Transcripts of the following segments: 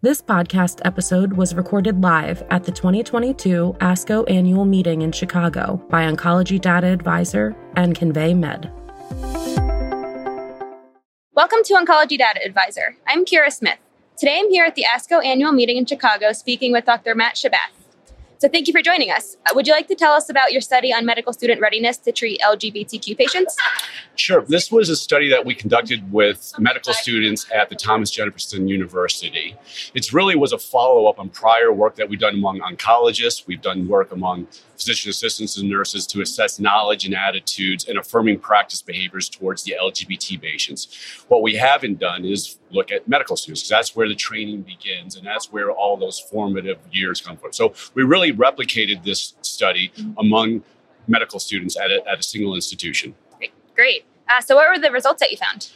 This podcast episode was recorded live at the 2022 ASCO annual meeting in Chicago by Oncology Data Advisor and Convey Med. Welcome to Oncology Data Advisor. I'm Kira Smith. Today I'm here at the ASCO annual meeting in Chicago speaking with Dr. Matt Schabath. So thank you for joining us. Uh, would you like to tell us about your study on medical student readiness to treat LGBTQ patients? Sure. This was a study that we conducted with medical students at the Thomas Jefferson University. It really was a follow up on prior work that we've done among oncologists. We've done work among physician assistants and nurses to assess knowledge and attitudes and affirming practice behaviors towards the LGBT patients. What we haven't done is look at medical students because that's where the training begins and that's where all those formative years come from. So we really replicated this study among medical students at a, at a single institution. Great. Great. Uh, so, what were the results that you found?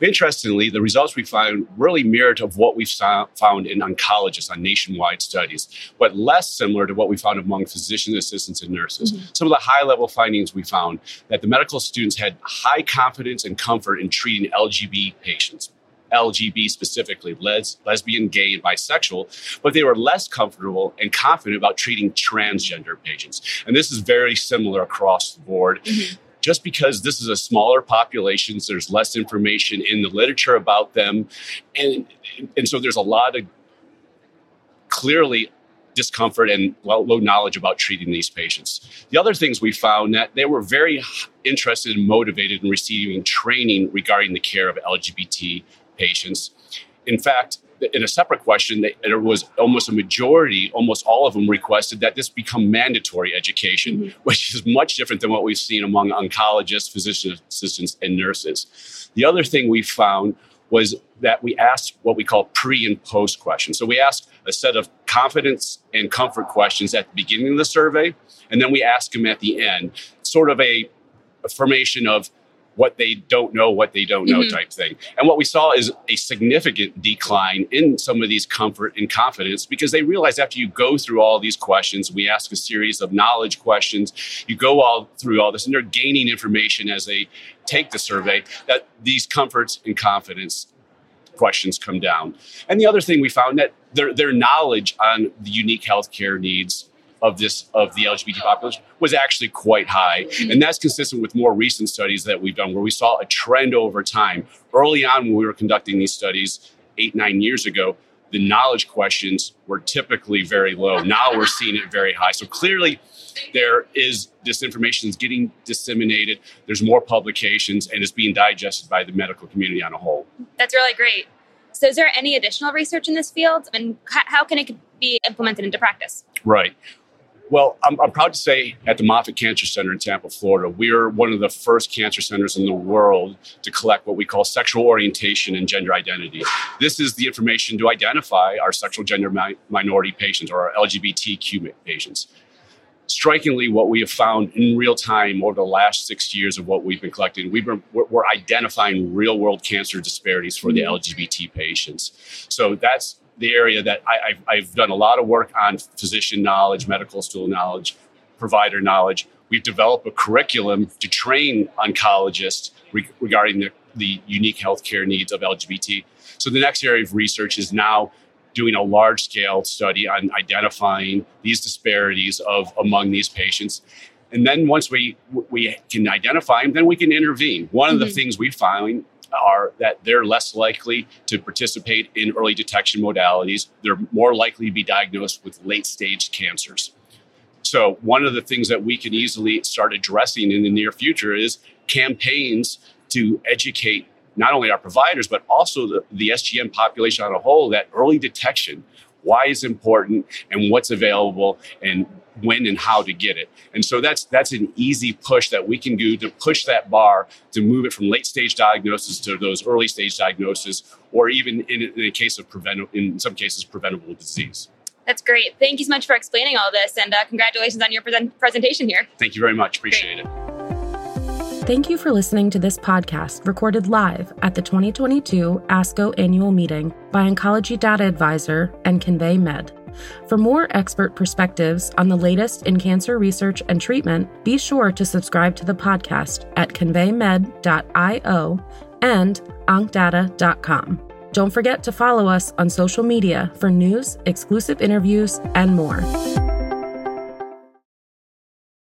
Interestingly, the results we found really mirrored of what we've found in oncologists on nationwide studies, but less similar to what we found among physician assistants and nurses. Mm-hmm. Some of the high level findings we found that the medical students had high confidence and comfort in treating LGB patients. LGB specifically, les- lesbian, gay, and bisexual, but they were less comfortable and confident about treating transgender patients. And this is very similar across the board. Mm-hmm just because this is a smaller population, so there's less information in the literature about them. And, and so there's a lot of clearly discomfort and low knowledge about treating these patients. The other things we found that they were very interested and motivated in receiving training regarding the care of LGBT patients. In fact, in a separate question, there was almost a majority, almost all of them requested that this become mandatory education, mm-hmm. which is much different than what we've seen among oncologists, physician assistants, and nurses. The other thing we found was that we asked what we call pre and post questions. So we asked a set of confidence and comfort questions at the beginning of the survey, and then we asked them at the end, sort of a affirmation of what they don't know, what they don't know mm-hmm. type thing. And what we saw is a significant decline in some of these comfort and confidence because they realize after you go through all these questions, we ask a series of knowledge questions, you go all through all this, and they're gaining information as they take the survey that these comforts and confidence questions come down. And the other thing we found that their, their knowledge on the unique healthcare needs of this of the LGBT population was actually quite high, and that's consistent with more recent studies that we've done, where we saw a trend over time. Early on, when we were conducting these studies eight nine years ago, the knowledge questions were typically very low. Now we're seeing it very high. So clearly, there is this information is getting disseminated. There's more publications, and it's being digested by the medical community on a whole. That's really great. So, is there any additional research in this field, and how can it be implemented into practice? Right. Well, I'm, I'm, proud to say at the Moffitt Cancer Center in Tampa, Florida, we're one of the first cancer centers in the world to collect what we call sexual orientation and gender identity. This is the information to identify our sexual gender mi- minority patients or our LGBTQ patients. Strikingly, what we have found in real time over the last six years of what we've been collecting, we've been, we're, we're identifying real world cancer disparities for the mm-hmm. LGBT patients. So that's the area that I, have done a lot of work on physician knowledge, medical school knowledge, provider knowledge. We've developed a curriculum to train oncologists re- regarding the, the unique healthcare needs of LGBT. So the next area of research is now doing a large scale study on identifying these disparities of among these patients. And then once we we can identify them, then we can intervene. One mm-hmm. of the mm-hmm. things we find are that they're less likely to participate in early detection modalities. They're more likely to be diagnosed with late stage cancers. So, one of the things that we can easily start addressing in the near future is campaigns to educate not only our providers, but also the, the SGM population on a whole that early detection, why is important and what's available and when and how to get it. And so that's that's an easy push that we can do to push that bar to move it from late stage diagnosis to those early stage diagnosis, or even in, in a case of prevent in some cases preventable disease. That's great. Thank you so much for explaining all this, and uh, congratulations on your present- presentation here. Thank you very much. Appreciate great. it. Thank you for listening to this podcast recorded live at the 2022 ASCO annual meeting by Oncology Data Advisor and Convey Med. For more expert perspectives on the latest in cancer research and treatment, be sure to subscribe to the podcast at conveymed.io and oncdata.com. Don't forget to follow us on social media for news, exclusive interviews, and more.